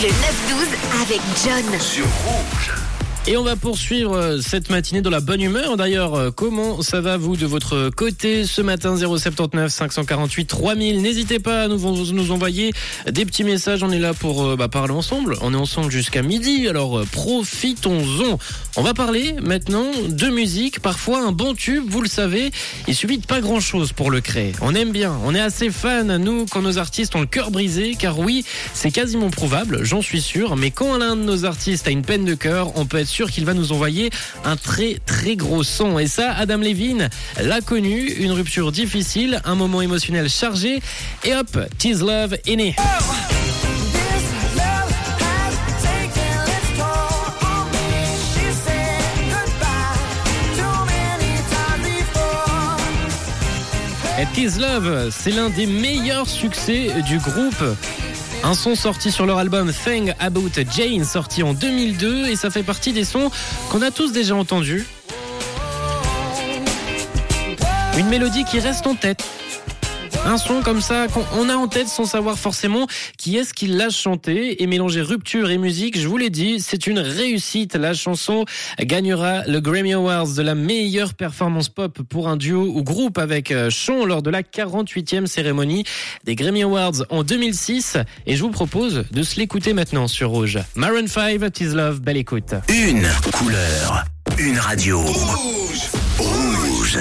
Le 9-12 avec John. Sur Rouge. Et on va poursuivre euh, cette matinée dans la bonne humeur. D'ailleurs, euh, comment ça va vous de votre côté ce matin 079 548 3000 N'hésitez pas à nous, envoyer des petits messages. On est là pour euh, bah, parler ensemble. On est ensemble jusqu'à midi. Alors profitons-en. On va parler maintenant de musique. Parfois un bon tube, vous le savez, il suffit de pas grand-chose pour le créer. On aime bien. On est assez fan nous quand nos artistes ont le cœur brisé. Car oui, c'est quasiment prouvable. J'en suis sûr. Mais quand l'un de nos artistes a une peine de cœur, on peut être qu'il va nous envoyer un très très gros son. Et ça, Adam Levine l'a connu, une rupture difficile, un moment émotionnel chargé, et hop, Tease Love est né. Tease Love, c'est l'un des meilleurs succès du groupe. Un son sorti sur leur album Thing About Jane, sorti en 2002, et ça fait partie des sons qu'on a tous déjà entendus. Une mélodie qui reste en tête. Un son comme ça qu'on a en tête sans savoir forcément qui est-ce qui l'a chanté et mélanger rupture et musique, je vous l'ai dit, c'est une réussite. La chanson gagnera le Grammy Awards de la meilleure performance pop pour un duo ou groupe avec euh, Sean lors de la 48e cérémonie des Grammy Awards en 2006 et je vous propose de se l'écouter maintenant sur Rouge. Maroon 5, Tis Love, belle écoute. Une couleur, une radio. Rouge. Rouge.